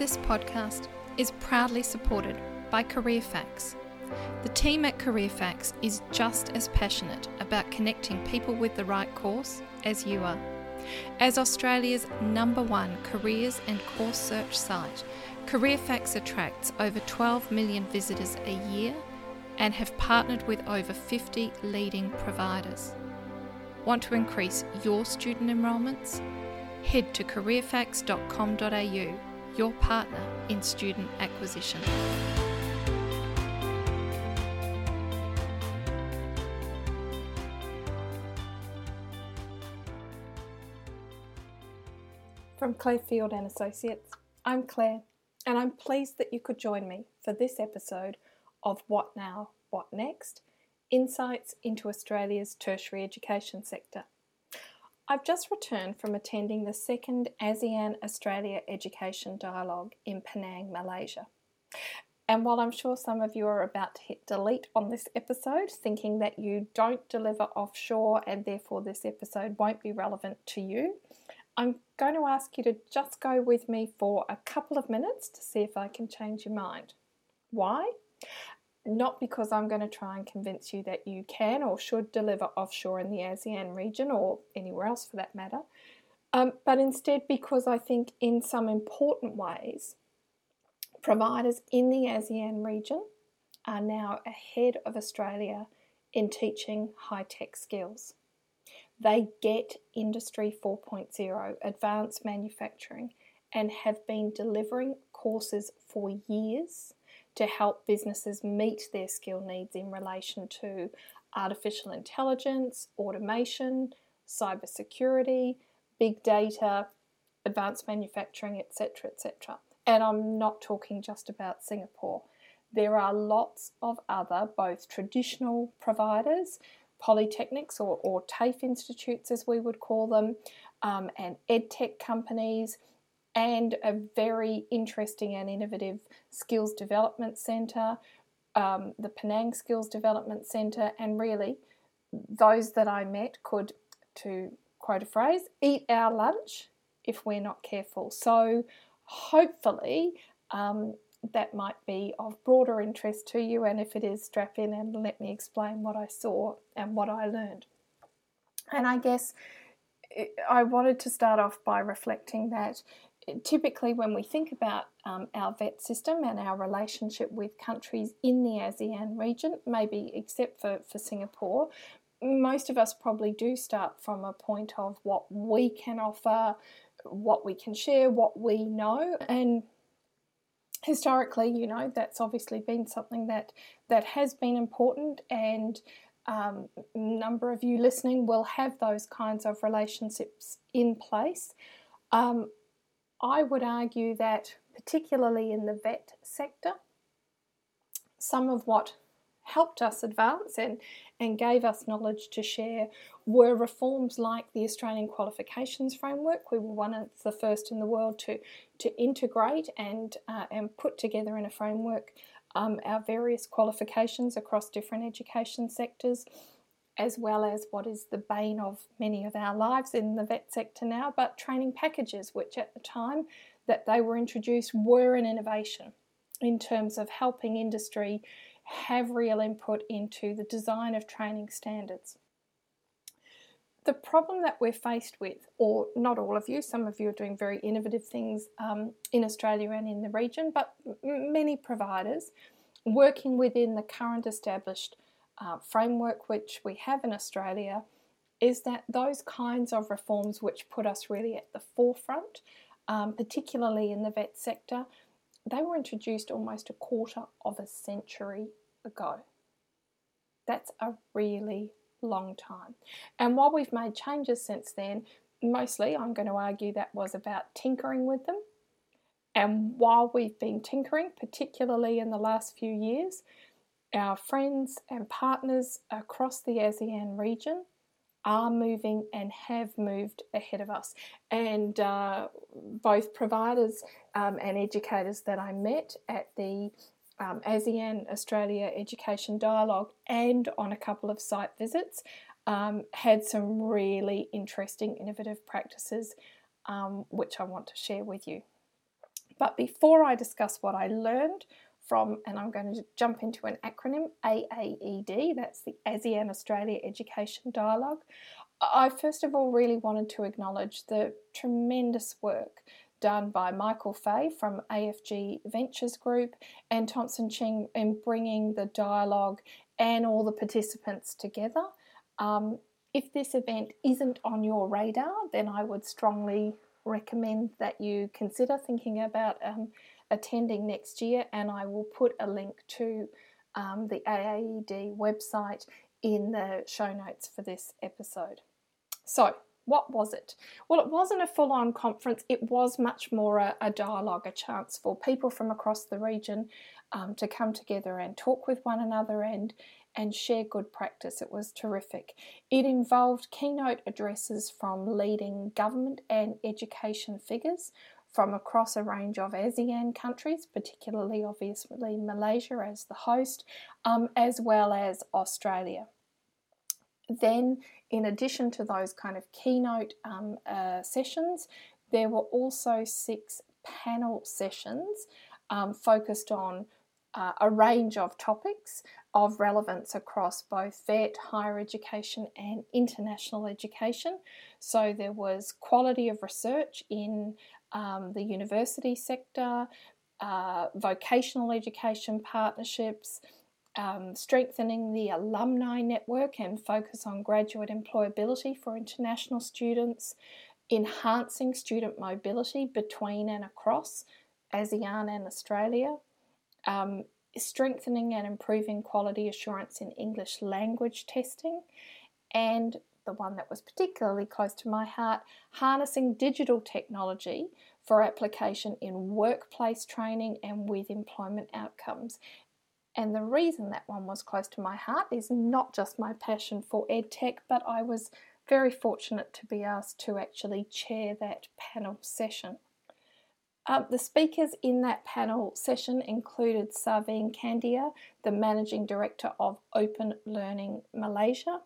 this podcast is proudly supported by CareerFacts. The team at CareerFacts is just as passionate about connecting people with the right course as you are. As Australia's number one careers and course search site, CareerFacts attracts over 12 million visitors a year and have partnered with over 50 leading providers. Want to increase your student enrolments? Head to careerfacts.com.au, your partner in student acquisition. From Claire Field and Associates, I'm Claire, and I'm pleased that you could join me for this episode of What Now, What Next? Insights into Australia's tertiary education sector. I've just returned from attending the second ASEAN Australia Education Dialogue in Penang, Malaysia. And while I'm sure some of you are about to hit delete on this episode, thinking that you don't deliver offshore and therefore this episode won't be relevant to you, I'm going to ask you to just go with me for a couple of minutes to see if I can change your mind. Why? Not because I'm going to try and convince you that you can or should deliver offshore in the ASEAN region or anywhere else for that matter, um, but instead because I think in some important ways, providers in the ASEAN region are now ahead of Australia in teaching high tech skills. They get Industry 4.0, advanced manufacturing, and have been delivering courses for years to help businesses meet their skill needs in relation to artificial intelligence, automation, cybersecurity, big data, advanced manufacturing, etc. etc. And I'm not talking just about Singapore. There are lots of other, both traditional providers, polytechnics or, or TAFE institutes as we would call them, um, and edtech companies and a very interesting and innovative skills development centre, um, the Penang Skills Development Centre, and really those that I met could, to quote a phrase, eat our lunch if we're not careful. So hopefully um, that might be of broader interest to you, and if it is, strap in and let me explain what I saw and what I learned. And I guess I wanted to start off by reflecting that typically, when we think about um, our VET system and our relationship with countries in the ASEAN region, maybe except for, for Singapore, most of us probably do start from a point of what we can offer, what we can share, what we know, and historically, you know, that's obviously been something that that has been important and. Um, number of you listening will have those kinds of relationships in place. Um, I would argue that, particularly in the vet sector, some of what helped us advance and, and gave us knowledge to share were reforms like the Australian Qualifications Framework. We were one of the first in the world to, to integrate and, uh, and put together in a framework um, our various qualifications across different education sectors as well as what is the bane of many of our lives in the vet sector now, but training packages, which at the time that they were introduced were an innovation in terms of helping industry have real input into the design of training standards. The problem that we're faced with, or not all of you, some of you are doing very innovative things um, in Australia and in the region, but many providers working within the current established uh, framework which we have in Australia is that those kinds of reforms which put us really at the forefront, um, particularly in the vet sector, they were introduced almost a quarter of a century ago. That's a really long time. And while we've made changes since then, mostly I'm going to argue that was about tinkering with them. And while we've been tinkering, particularly in the last few years, our friends and partners across the ASEAN region are moving and have moved ahead of us. And uh, both providers um, and educators that I met at the um, ASEAN Australia Education Dialogue and on a couple of site visits um, had some really interesting, innovative practices, um, which I want to share with you. But before I discuss what I learned from, and I'm going to jump into an acronym AAED, that's the ASEAN Australia Education Dialogue, I first of all really wanted to acknowledge the tremendous work done by Michael Fay from AFG Ventures Group and Thompson Ching in bringing the dialogue and all the participants together. Um, if this event isn't on your radar, then I would strongly recommend that you consider thinking about um, attending next year, and I will put a link to um, the AAED website in the show notes for this episode. So, what was it? Well, it wasn't a full on conference, it was much more a, a, dialogue, a chance for people from across the region um, to come together and talk with one another and and share good practice. It was terrific. It involved keynote addresses from leading government and education figures from across a range of ASEAN countries, particularly obviously Malaysia as the host, um, as well as Australia. Then, in addition to those kind of keynote um, uh, sessions, there were also six panel sessions um, focused on uh, a range of topics of relevance across both vet, higher education, and international education. So there was quality of research in um, the university sector, uh, vocational education partnerships, um, strengthening the alumni network and focus on graduate employability for international students, enhancing student mobility between and across ASEAN and Australia, um, strengthening and improving quality assurance in English language testing, and the one that was particularly close to my heart, harnessing digital technology for application in workplace training and with employment outcomes. And the reason that one was close to my heart is not just my passion for EdTech, but I was very fortunate to be asked to actually chair that panel session. Uh, the speakers in that panel session included Sarveen Kandia, the Managing Director of Open Learning Malaysia,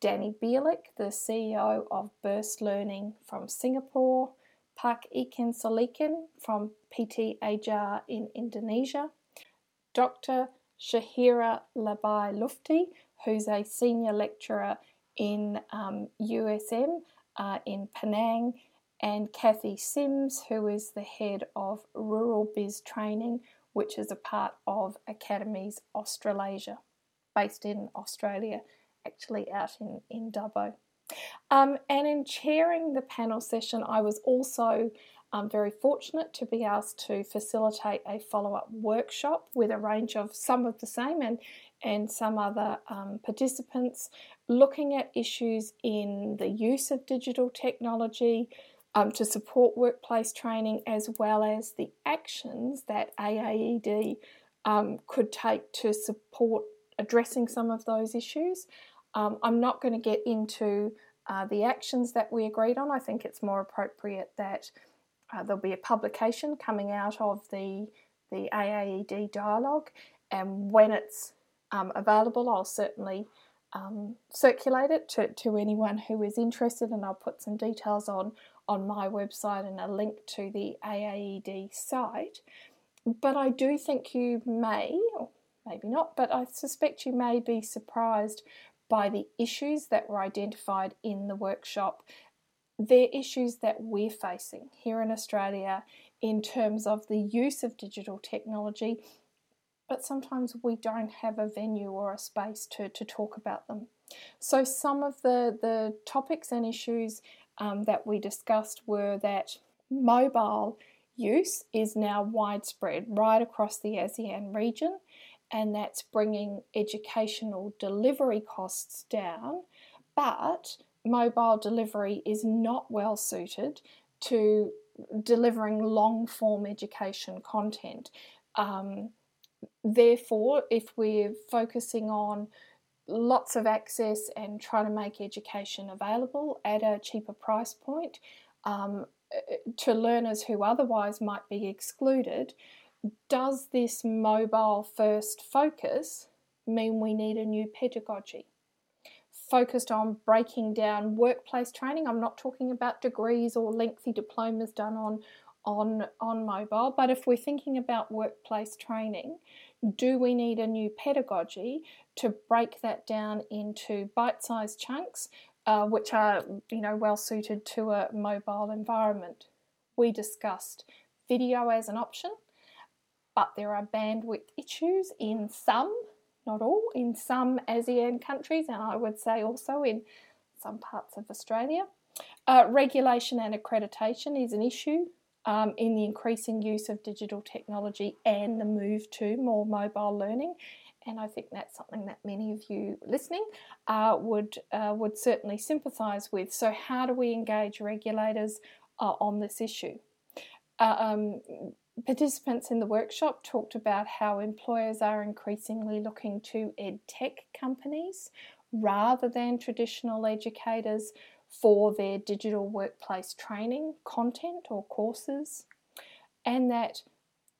Danny Bielik, the CEO of Burst Learning from Singapore, Pak Ikin Solikin from PT Ajar in Indonesia, Dr. Shahira Labai Lufti, who's a senior lecturer in um, USM uh, in Penang, and Kathy Sims, who is the head of Rural Biz Training, which is a part of Academies Australasia, based in Australia, actually out in, in Dubbo. Um, and in chairing the panel session, I was also I'm very fortunate to be asked to facilitate a follow up workshop with a range of some of the same and, and some other um, participants looking at issues in the use of digital technology um, to support workplace training as well as the actions that AAED um, could take to support addressing some of those issues. Um, I'm not going to get into uh, the actions that we agreed on. I think it's more appropriate that uh, there'll be a publication coming out of the the AAED dialogue, and when it's um, available, I'll certainly um, circulate it to, to anyone who is interested, and I'll put some details on on my website and a link to the AAED site. But I do think you may, or maybe not, but I suspect you may be surprised by the issues that were identified in the workshop they're issues that we're facing here in Australia in terms of the use of digital technology, but sometimes we don't have a venue or a space to, to talk about them. So, some of the, the topics and issues um, that we discussed were that mobile use is now widespread right across the ASEAN region, and that's bringing educational delivery costs down, but mobile delivery is not well suited to delivering long form education content. Um, therefore, if we're focusing on lots of access and trying to make education available at a cheaper price point um, to learners who otherwise might be excluded, does this mobile first focus mean we need a new pedagogy? focused on breaking down workplace training. I'm not talking about degrees or lengthy diplomas done on, on, on mobile. But if we're thinking about workplace training, do we need a new pedagogy to break that down into bite-sized chunks, uh, which are you know well suited to a mobile environment? We discussed video as an option, but there are bandwidth issues in some, not all, in some ASEAN countries, and I would say also in some parts of Australia. Uh, regulation and accreditation is an issue um, in the increasing use of digital technology and the move to more mobile learning. And I think that's something that many of you listening uh, would uh, would certainly sympathise with. So, how do we engage regulators uh, on this issue? Uh, um, participants in the workshop talked about how employers are increasingly looking to ed tech companies rather than traditional educators for their digital workplace training content or courses, and that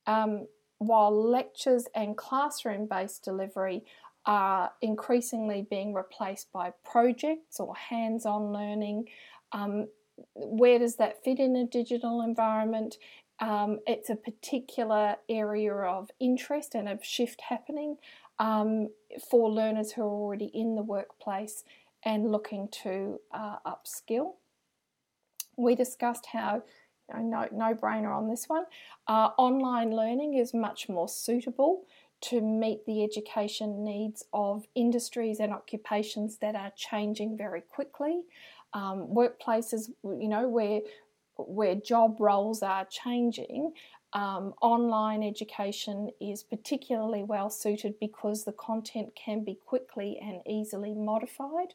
um, while lectures and classroom based delivery are increasingly being replaced by projects or hands on learning, um, where does that fit in a digital environment? Um, it's a particular area of interest and of shift happening um, for learners who are already in the workplace and looking to uh, upskill. We discussed how, you know, no, no brainer on this one, uh, online learning is much more suitable to meet the education needs of industries and occupations that are changing very quickly. Um, workplaces, you know, where where job roles are changing, um, online education is particularly well suited because the content can be quickly and easily modified.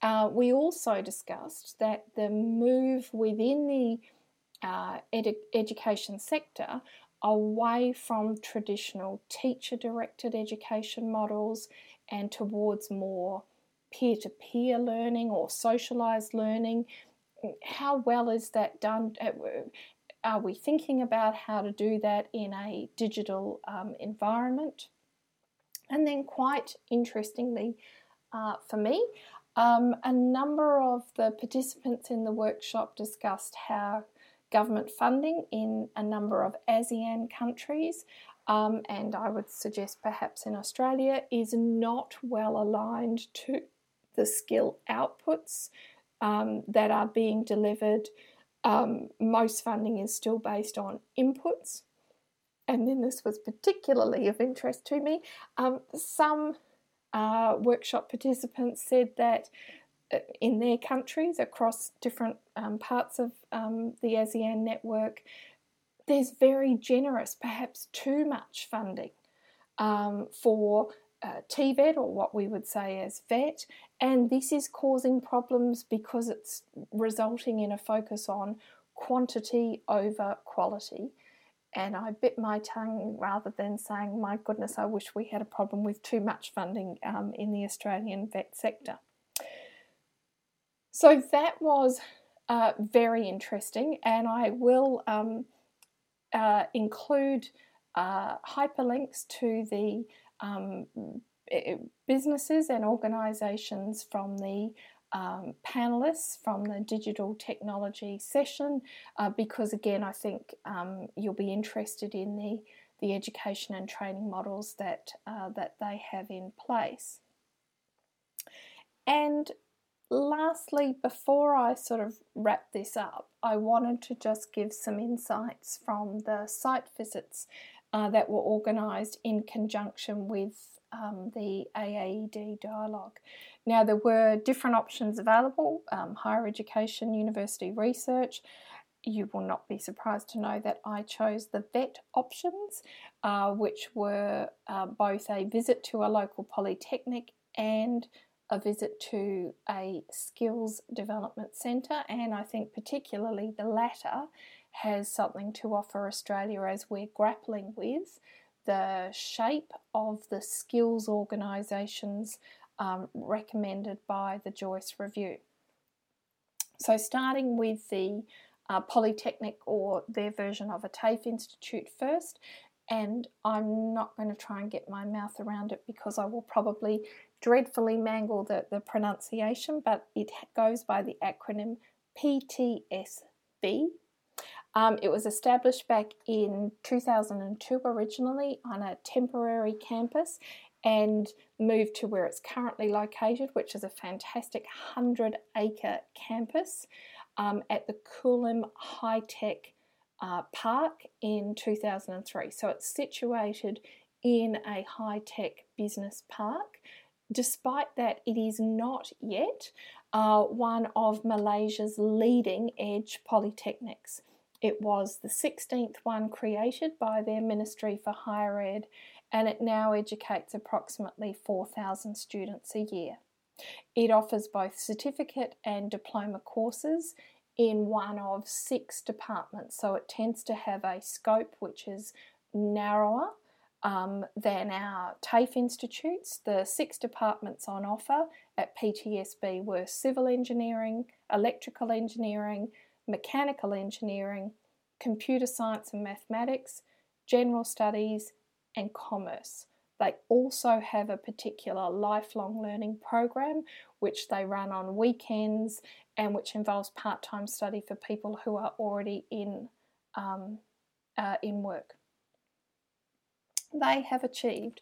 Uh, we also discussed that the move within the uh, edu- education sector away from traditional teacher directed education models and towards more peer to peer learning or socialized learning. How well is that done? Uh, are we thinking about how to do that in a digital um, environment? And then, quite interestingly uh, for me, um, a number of the participants in the workshop discussed how government funding in a number of ASEAN countries, um, and I would suggest perhaps in Australia, is not well aligned to the skill outputs um, that are being delivered. Um, most funding is still based on inputs. And then this was particularly of interest to me. Um, some uh, workshop participants said that uh, in their countries, across different um, parts of um, the ASEAN network, there's very generous, perhaps too much funding um, for uh, TVET or what we would say as VET, and this is causing problems because it's resulting in a focus on quantity over quality and I bit my tongue rather than saying, my goodness, I wish we had a problem with too much funding um, in the Australian vet sector. So that was uh, very interesting, and I will um, uh, include uh, hyperlinks to the um, businesses and organisations from the um, panelists from the digital technology session uh, because, again, I think um, you'll be interested in the, the education and training models that, uh, that they have in place. And lastly, before I sort of wrap this up, I wanted to just give some insights from the site visits uh, that were organised in conjunction with um, the AAED dialogue. Now, there were different options available um, higher education, university research. You will not be surprised to know that I chose the VET options, uh, which were uh, both a visit to a local polytechnic and a visit to a skills development centre, and I think particularly the latter has something to offer Australia as we're grappling with the shape of the skills organisations um, recommended by the Joyce Review. So, starting with the uh, Polytechnic or their version of a TAFE Institute first, and I'm not going to try and get my mouth around it because I will probably dreadfully mangle the, the pronunciation, but it goes by the acronym PTSB. Um, it was established back in 2002 originally on a temporary campus and moved to where it's currently located, which is a fantastic 100 acre campus um, at the Kulim High Tech uh, Park in 2003. So it's situated in a high tech business park. Despite that, it is not yet uh, one of Malaysia's leading edge polytechnics. It was the 16th one created by their Ministry for Higher Ed and it now educates approximately 4,000 students a year. It offers both certificate and diploma courses in one of six departments, so it tends to have a scope which is narrower um, than our TAFE institutes. The six departments on offer at PTSB were civil engineering, electrical engineering, mechanical engineering, computer science and mathematics, general studies, and commerce. They also have a particular lifelong learning program which they run on weekends and which involves part time study for people who are already in, um, uh, in work. They have achieved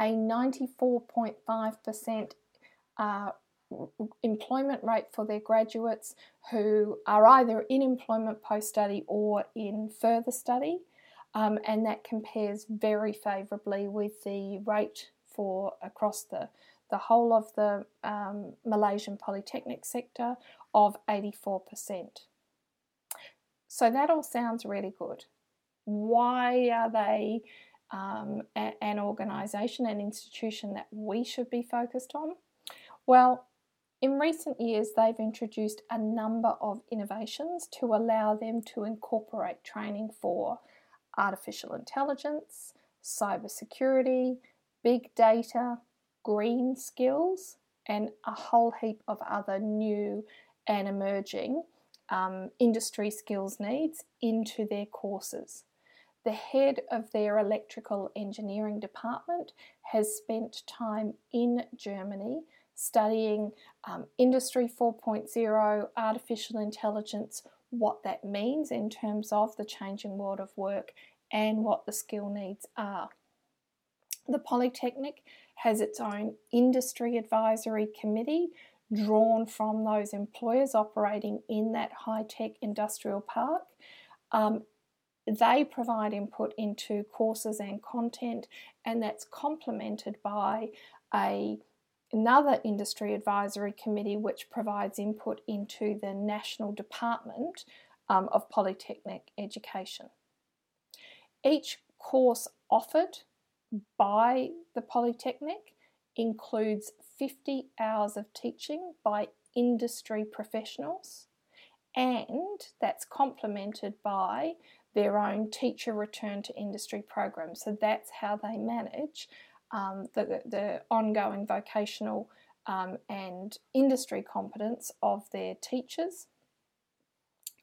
a 94.5% uh, employment rate for their graduates who are either in employment post study or in further study, um, and that compares very favourably with the rate for across the the whole of the um, Malaysian polytechnic sector of 84%. So that all sounds really good. Why are they um, a, an organisation, an institution that we should be focused on? Well, in recent years, they've introduced a number of innovations to allow them to incorporate training for artificial intelligence, cybersecurity, big data, green skills, and a whole heap of other new and emerging um, industry skills needs into their courses. The head of their electrical engineering department has spent time in Germany studying um, Industry 4.0, artificial intelligence, what that means in terms of the changing world of work, and what the skill needs are. The Polytechnic has its own industry advisory committee drawn from those employers operating in that high tech industrial park. Um, they provide input into courses and content, and that's complemented by a another industry advisory committee which provides input into the National Department um, of Polytechnic Education. Each course offered by the Polytechnic includes 50 hours of teaching by industry professionals, and that's complemented by their own teacher return to industry program. So that's how they manage um, the, the ongoing vocational um, and industry competence of their teachers.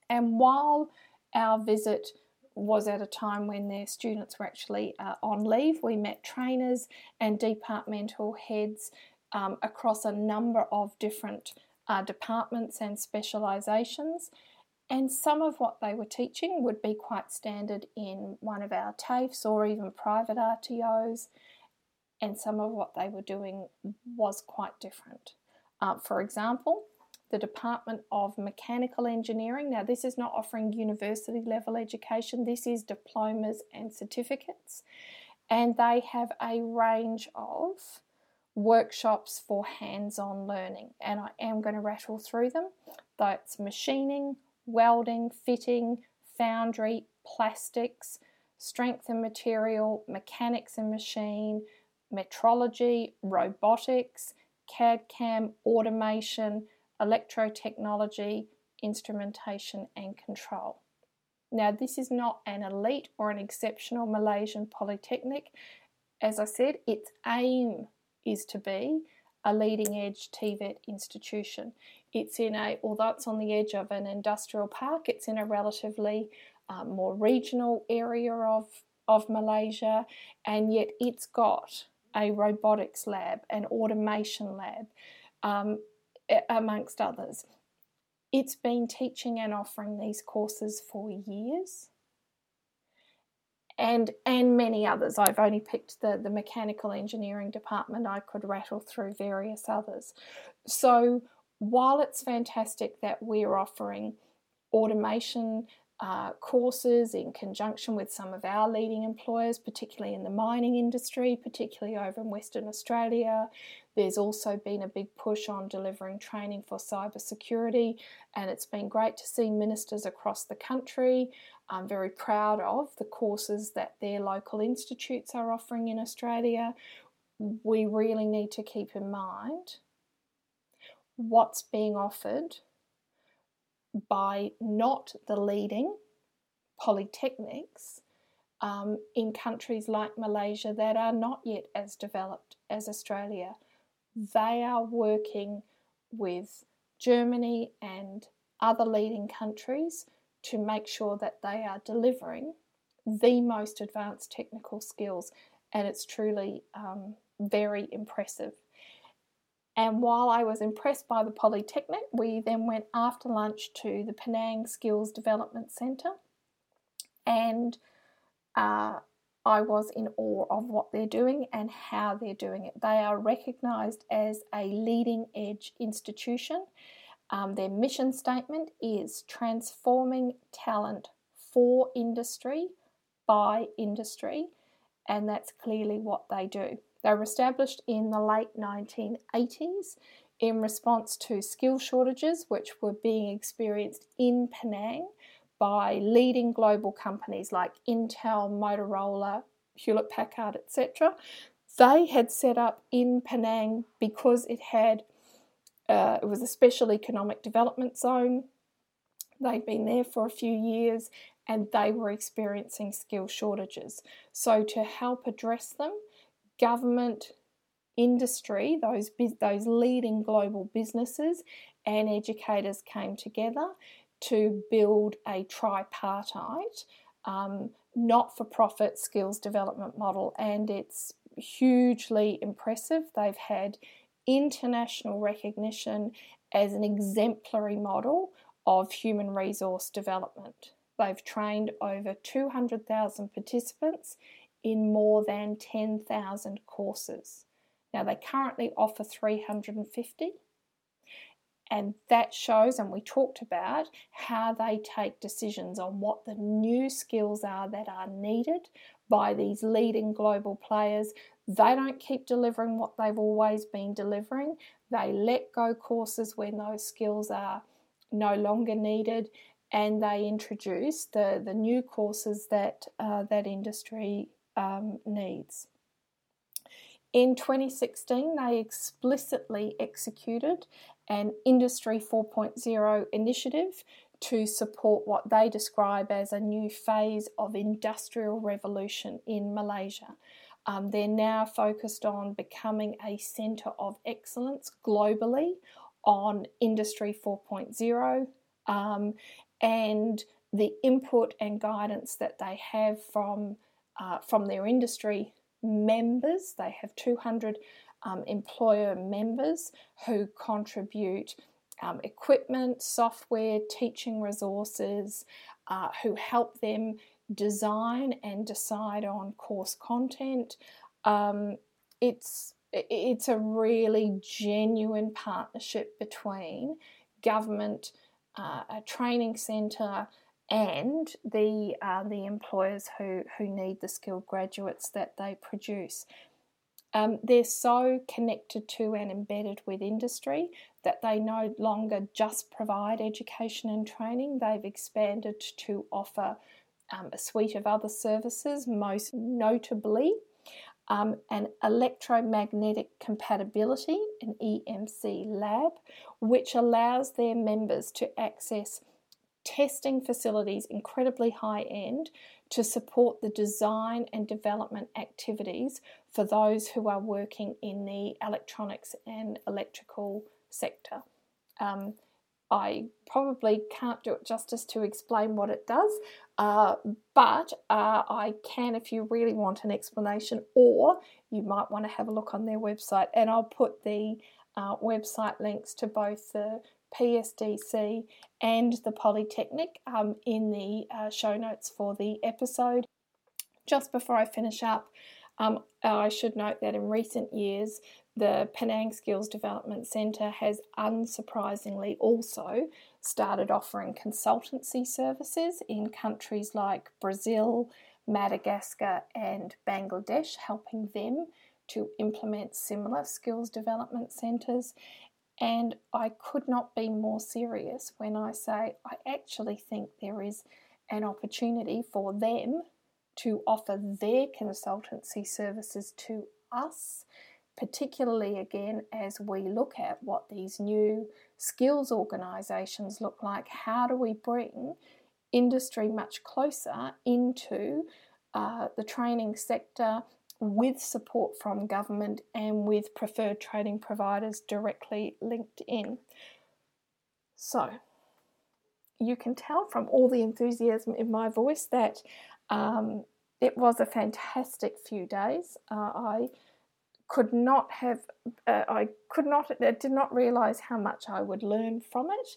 And while our visit was at a time when their students were actually uh, on leave, we met trainers and departmental heads um, across a number of different uh, departments and specialisations. And some of what they were teaching would be quite standard in one of our TAFEs or even private RTOs and some of what they were doing was quite different. Uh, for example, the Department of Mechanical Engineering. Now, this is not offering university level education, this is diplomas and certificates, and they have a range of workshops for hands on learning, and I am going to rattle through them. That's machining, welding, fitting, foundry, plastics, strength and material, mechanics and machine, metrology, robotics, CAD CAM, automation, electrotechnology, instrumentation, and control. Now, this is not an elite or an exceptional Malaysian polytechnic. As I said, its aim is to be a leading edge TVET institution. It's in a, although it's on the edge of an industrial park, it's in a relatively um, more regional area of, of Malaysia, and yet it's got a robotics lab, an automation lab, um, amongst others. it's been teaching and offering these courses for years and and many others. I've only picked the, the mechanical engineering department. I could rattle through various others. So while it's fantastic that we're offering automation uh, courses in conjunction with some of our leading employers, particularly in the mining industry, particularly over in Western Australia. There's also been a big push on delivering training for cybersecurity, and it's been great to see ministers across the country. I'm very proud of the courses that their local institutes are offering in Australia. We really need to keep in mind what's being offered by not the leading polytechnics um, in countries like Malaysia that are not yet as developed as Australia. They are working with Germany and other leading countries to make sure that they are delivering the most advanced technical skills, and it's truly um, very impressive. And while I was impressed by the Polytechnic, we then went after lunch to the Penang Skills Development Centre. And uh, I was in awe of what they're doing and how they're doing it. They are recognised as a leading edge institution. Um, their mission statement is transforming talent for industry by industry, and that's clearly what they do. They were established in the late 1980s in response to skill shortages which were being experienced in Penang by leading global companies like Intel, Motorola, Hewlett Packard, etc. They had set up in Penang because it had uh, it was a special economic development zone. They'd been there for a few years and they were experiencing skill shortages. So, to help address them, government, industry, those, those leading global businesses, and educators came together to build a tripartite, um, not for profit skills development model, and it's hugely impressive. They've had international recognition as an exemplary model of human resource development. They've trained over 200,000 participants in more than 10,000 courses. Now, they currently offer 350, and that shows, and we talked about how they take decisions on what the new skills are that are needed by these leading global players. They don't keep delivering what they've always been delivering, they let go courses when those skills are no longer needed. And they introduce the, the new courses that uh, that industry um, needs. In 2016, they explicitly executed an Industry 4.0 initiative to support what they describe as a new phase of industrial revolution in Malaysia. Um, they're now focused on becoming a centre of excellence globally on Industry 4.0 um, and the input and guidance that they have from uh, from their industry members. They have 200 um, employer members who contribute um, equipment, software, teaching resources, uh, who help them design and decide on course content. Um, it's it's a really genuine partnership between government, uh, a training centre, and the uh, the employers who who need the skilled graduates that they produce. Um, they're so connected to and embedded with industry that they no longer just provide education and training. They've expanded to offer um, a suite of other services, most notably um, an electromagnetic compatibility, an EMC lab, which allows their members to access testing facilities incredibly high end to support the design and development activities for those who are working in the electronics and electrical sector. Um, I probably can't do it justice to explain what it does, uh, but uh, I can if you really want an explanation, or you might want to have a look on their website, and I'll put the uh, website links to both the PSDC, and the Polytechnic um, in the uh, show notes for the episode. Just before I finish up, um, I should note that in recent years, the Penang Skills Development Centre has unsurprisingly also started offering consultancy services in countries like Brazil, Madagascar, and Bangladesh, helping them to implement similar skills development centres. And I could not be more serious when I say I actually think there is an opportunity for them to offer their consultancy services to us, particularly again as we look at what these new skills organisations look like. How do we bring industry much closer into uh, the training sector with support from government and with preferred trading providers directly linked in? So, you can tell from all the enthusiasm in my voice that um, it was a fantastic few days. Uh, I could not have, uh, I could not, I did not realize how much I would learn from it.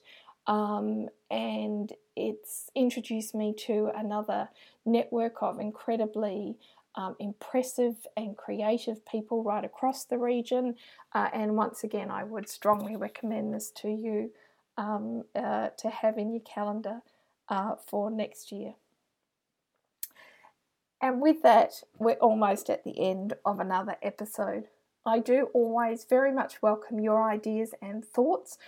Um, and it's introduced me to another network of incredibly um, impressive and creative people right across the region. Uh, and once again, I would strongly recommend this to you um, uh, to have in your calendar uh, for next year. And with that, we're almost at the end of another episode. I do always very much welcome your ideas and thoughts.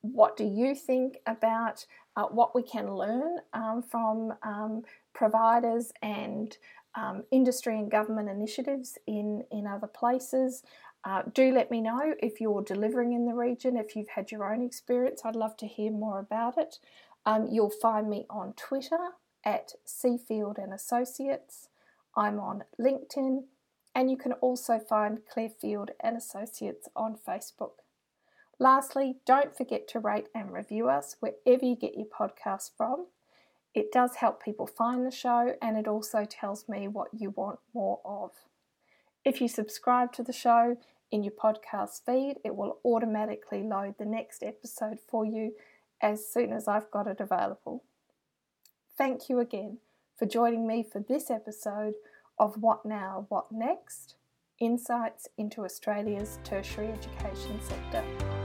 What do you think about uh, what we can learn um, from um, providers and um, industry and government initiatives in, in other places? Uh, do let me know if you're delivering in the region, if you've had your own experience. I'd love to hear more about it. Um, you'll find me on Twitter at Seafield and Associates. I'm on LinkedIn, and you can also find Claire Field and Associates on Facebook. Lastly, don't forget to rate and review us wherever you get your podcasts from. It does help people find the show and it also tells me what you want more of. If you subscribe to the show in your podcast feed, it will automatically load the next episode for you as soon as I've got it available. Thank you again for joining me for this episode of What Now, What Next? Insights into Australia's tertiary education sector.